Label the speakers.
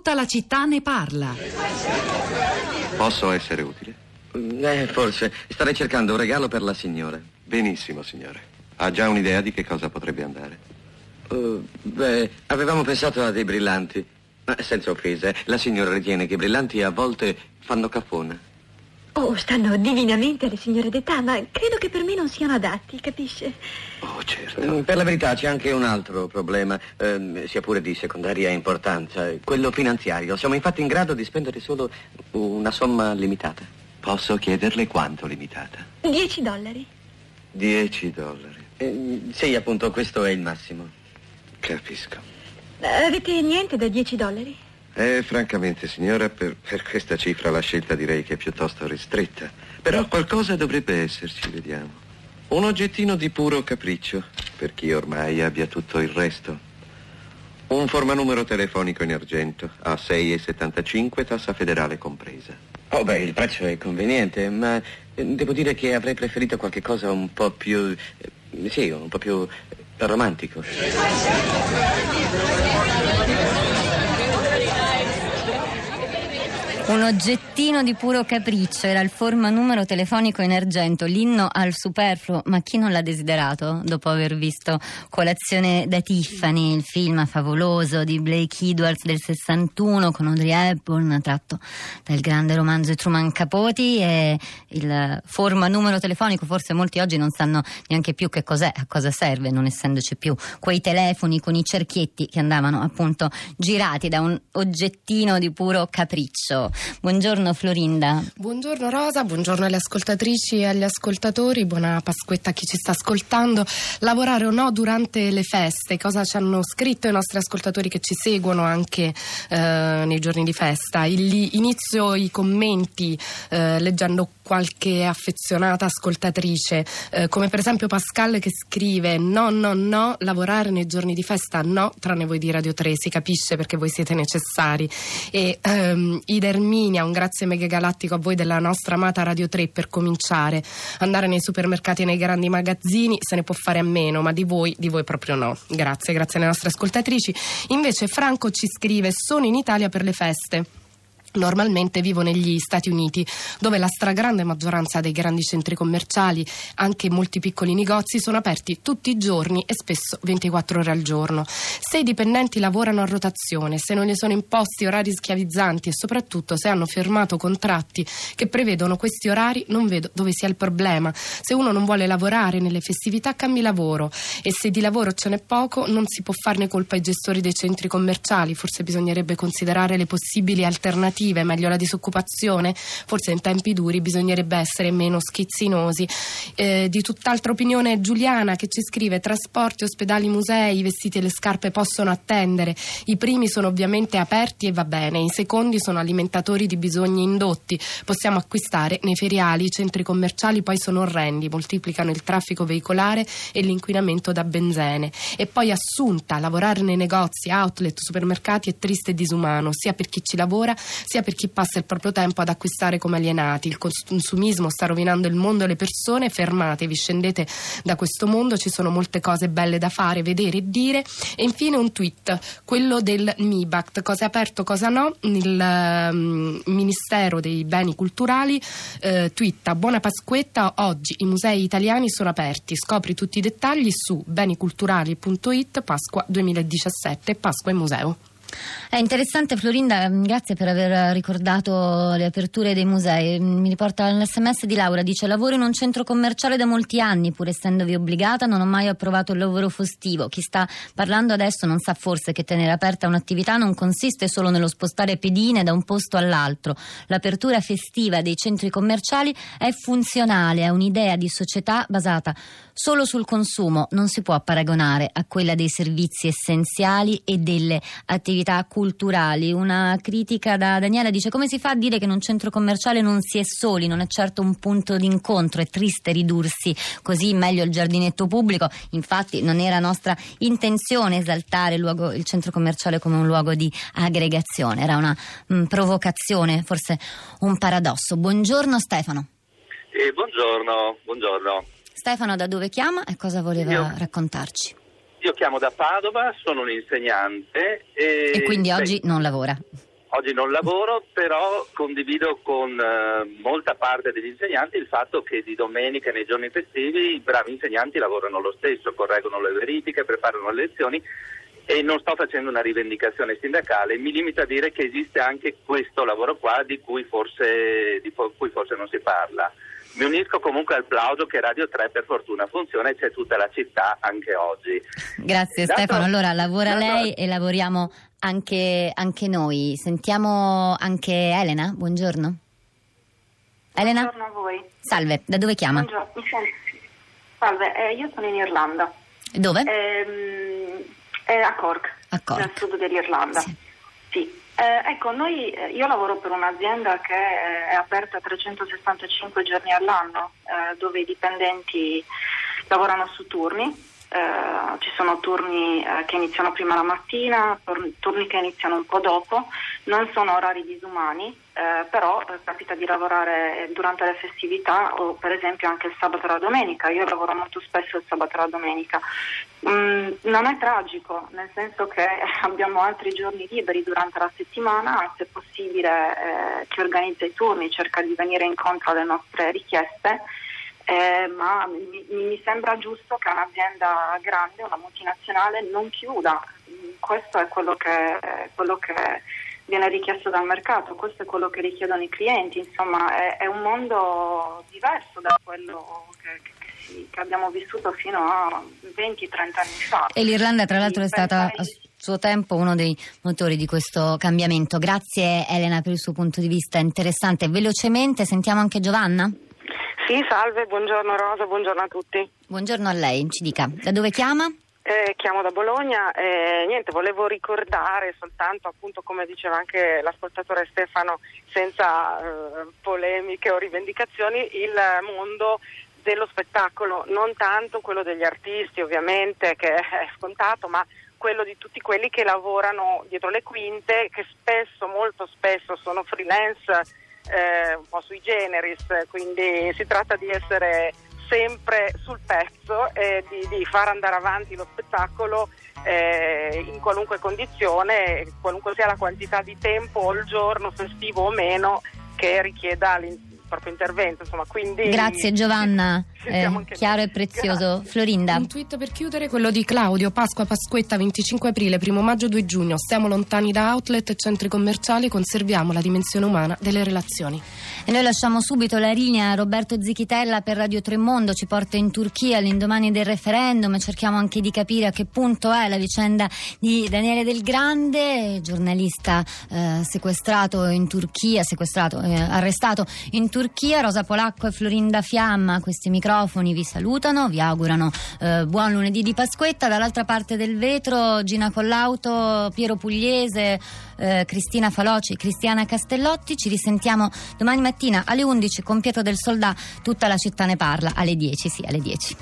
Speaker 1: Tutta la città ne parla.
Speaker 2: Posso essere utile?
Speaker 3: Eh, forse. Starei cercando un regalo per la signora.
Speaker 2: Benissimo, signore. Ha già un'idea di che cosa potrebbe andare?
Speaker 3: Uh, beh, avevamo pensato a dei brillanti. Ma senza offese, la signora ritiene che i brillanti a volte fanno cafona.
Speaker 4: Oh, stanno divinamente alle signore d'età, ma credo che per me non siano adatti, capisce?
Speaker 2: Oh, certo.
Speaker 3: Per la verità c'è anche un altro problema, ehm, sia pure di secondaria importanza, quello finanziario. Siamo infatti in grado di spendere solo una somma limitata.
Speaker 2: Posso chiederle quanto limitata?
Speaker 4: Dieci dollari.
Speaker 3: 10 dollari. Eh, sì, appunto, questo è il massimo.
Speaker 2: Capisco.
Speaker 4: Avete niente da dieci dollari?
Speaker 2: Eh, francamente, signora, per, per questa cifra la scelta direi che è piuttosto ristretta. Però qualcosa dovrebbe esserci, vediamo. Un oggettino di puro capriccio, per chi ormai abbia tutto il resto. Un formanumero telefonico in argento, a 6,75, tassa federale compresa.
Speaker 3: Oh, beh, il prezzo è conveniente, ma eh, devo dire che avrei preferito qualche cosa un po' più... eh, sì, un po' più romantico.
Speaker 5: Un oggettino di puro capriccio era il forma numero telefonico in argento, l'inno al superfluo, ma chi non l'ha desiderato dopo aver visto Colazione da Tiffany, il film favoloso di Blake Edwards del 61 con Audrey Hepburn tratto dal grande romanzo Truman Capote e il forma numero telefonico, forse molti oggi non sanno neanche più che cos'è, a cosa serve, non essendoci più quei telefoni con i cerchietti che andavano appunto girati da un oggettino di puro capriccio. Buongiorno Florinda.
Speaker 6: Buongiorno Rosa, buongiorno alle ascoltatrici e agli ascoltatori, buona Pasquetta a chi ci sta ascoltando. Lavorare o no durante le feste, cosa ci hanno scritto i nostri ascoltatori che ci seguono anche eh, nei giorni di festa? Il- inizio i commenti eh, leggendo qualche affezionata ascoltatrice, eh, come per esempio Pascal che scrive no, no, no, lavorare nei giorni di festa no, tranne voi di Radio 3, si capisce perché voi siete necessari. E ehm, Ida un grazie mega galattico a voi della nostra amata Radio 3 per cominciare. Andare nei supermercati e nei grandi magazzini se ne può fare a meno, ma di voi, di voi proprio no. Grazie, grazie alle nostre ascoltatrici. Invece Franco ci scrive sono in Italia per le feste. Normalmente vivo negli Stati Uniti, dove la stragrande maggioranza dei grandi centri commerciali, anche molti piccoli negozi, sono aperti tutti i giorni e spesso 24 ore al giorno. Se i dipendenti lavorano a rotazione, se non gli sono imposti orari schiavizzanti e soprattutto se hanno firmato contratti che prevedono questi orari, non vedo dove sia il problema. Se uno non vuole lavorare nelle festività, cambi lavoro e se di lavoro ce n'è poco, non si può farne colpa ai gestori dei centri commerciali. Forse bisognerebbe considerare le possibili alternative, meglio la disoccupazione. Forse in tempi duri bisognerebbe essere meno schizzinosi. Eh, di tutt'altra opinione Giuliana che ci scrive trasporti, ospedali, musei, i vestiti e le scarpe possono attendere. I primi sono ovviamente aperti e va bene, i secondi sono alimentatori di bisogni indotti. Possiamo acquistare nei feriali, i centri commerciali poi sono orrendi, moltiplicano il traffico veicolare e l'inquinamento da benzene. E poi assunta, lavorare nei negozi, outlet, supermercati è triste e disumano, sia per chi ci lavora sia per chi passa il proprio tempo ad acquistare come alienati. Il consumismo sta rovinando il mondo e le persone. Fermatevi, scendete da questo mondo. Ci sono molte cose belle da fare, vedere e dire. E infine un tweet, quello del MIBACT. Cosa è aperto, cosa no? Il ehm, Ministero dei Beni Culturali eh, twitta Buona Pasquetta, oggi i musei italiani sono aperti. Scopri tutti i dettagli su beniculturali.it Pasqua 2017 Pasqua e Museo.
Speaker 5: È interessante Florinda, grazie per aver ricordato le aperture dei musei. Mi riporta l'SMS di Laura, dice lavoro in un centro commerciale da molti anni, pur essendovi obbligata, non ho mai approvato il lavoro festivo. Chi sta parlando adesso non sa forse che tenere aperta un'attività non consiste solo nello spostare pedine da un posto all'altro. L'apertura festiva dei centri commerciali è funzionale a un'idea di società basata solo sul consumo, non si può paragonare a quella dei servizi essenziali e delle attività culturali. Una critica da Daniela dice come si fa a dire che in un centro commerciale non si è soli, non è certo un punto d'incontro, è triste ridursi così, meglio il giardinetto pubblico. Infatti non era nostra intenzione esaltare il, luogo, il centro commerciale come un luogo di aggregazione, era una mh, provocazione, forse un paradosso. Buongiorno Stefano.
Speaker 7: Eh, buongiorno, buongiorno.
Speaker 5: Stefano da dove chiama e cosa voleva
Speaker 7: Io-
Speaker 5: raccontarci?
Speaker 7: Io chiamo da Padova, sono un insegnante e,
Speaker 5: E quindi
Speaker 7: beh,
Speaker 5: oggi non lavora.
Speaker 7: oggi non lavoro, però condivido con eh, molta parte degli insegnanti il fatto che di domenica e nei giorni festivi i bravi insegnanti lavorano lo stesso, correggono le verifiche, preparano le lezioni e non sto facendo una rivendicazione sindacale, mi limito a dire che esiste anche questo lavoro qua di cui forse, di cui forse non si parla. Mi unisco comunque al plauso che Radio 3 per fortuna funziona e c'è tutta la città anche oggi.
Speaker 5: Grazie dato, Stefano, allora lavora dato, lei e lavoriamo anche, anche, noi. Sentiamo anche Elena, buongiorno. Elena?
Speaker 1: Buongiorno a voi.
Speaker 5: Salve, da dove chiama?
Speaker 1: Buongiorno, Salve, eh, io sono in Irlanda.
Speaker 5: Dove?
Speaker 1: Eh, eh, a Cork,
Speaker 5: a Cork,
Speaker 1: nel sud dell'Irlanda. Sì. sì. Eh, ecco, noi, eh, io lavoro per un'azienda che è aperta 365 giorni all'anno, eh, dove i dipendenti lavorano su turni. Uh, ci sono turni uh, che iniziano prima la mattina, turni che iniziano un po' dopo, non sono orari disumani, uh, però capita di lavorare durante le festività o per esempio anche il sabato e la domenica. Io lavoro molto spesso il sabato e la domenica. Mm, non è tragico, nel senso che abbiamo altri giorni liberi durante la settimana, se possibile chi organizza i turni cerca di venire incontro alle nostre richieste eh, ma mi, mi, sembra giusto che un'azienda grande, una multinazionale, non chiuda. Questo è quello che, quello che viene richiesto dal mercato, questo è quello che richiedono i clienti, insomma è, è un mondo diverso da quello che, che, che, abbiamo vissuto fino a 20-30 anni fa.
Speaker 5: E l'Irlanda tra l'altro è stata a suo tempo uno dei motori di questo cambiamento. Grazie Elena per il suo punto di vista interessante. Velocemente sentiamo anche Giovanna.
Speaker 8: Sì, salve, buongiorno Rosa, buongiorno a tutti.
Speaker 5: Buongiorno a lei, ci dica, da dove chiama?
Speaker 8: Eh, chiamo da Bologna e niente, volevo ricordare soltanto appunto come diceva anche l'ascoltatore Stefano senza eh, polemiche o rivendicazioni il mondo dello spettacolo, non tanto quello degli artisti ovviamente che è scontato, ma quello di tutti quelli che lavorano dietro le quinte, che spesso, molto spesso sono freelance eh, un po' sui generis, quindi si tratta di essere sempre sul pezzo e di, di far andare avanti lo spettacolo eh, in qualunque condizione, qualunque sia la quantità di tempo o il giorno, festivo o meno, che richieda l'interno proprio intervento. Insomma, quindi...
Speaker 5: Grazie Giovanna, eh, chiaro e prezioso. Grazie. Florinda.
Speaker 6: Un tweet per chiudere, quello di Claudio, Pasqua Pasquetta 25 aprile, 1 maggio 2 giugno. Stiamo lontani da outlet e centri commerciali, conserviamo la dimensione umana delle relazioni.
Speaker 5: E noi lasciamo subito la linea a Roberto Zichitella per Radio Tremondo, ci porta in Turchia all'indomani del referendum e cerchiamo anche di capire a che punto è la vicenda di Daniele Del Grande, giornalista eh, sequestrato in Turchia, sequestrato, eh, arrestato in Turchia Turchia. Rosa Polacco e Florinda Fiamma, questi microfoni vi salutano, vi augurano eh, buon lunedì di Pasquetta. Dall'altra parte del vetro Gina Collauto, Piero Pugliese, eh, Cristina Faloci, Cristiana Castellotti. Ci risentiamo domani mattina alle 11 con Pietro del Soldà. Tutta la città ne parla alle 10, sì, alle 10.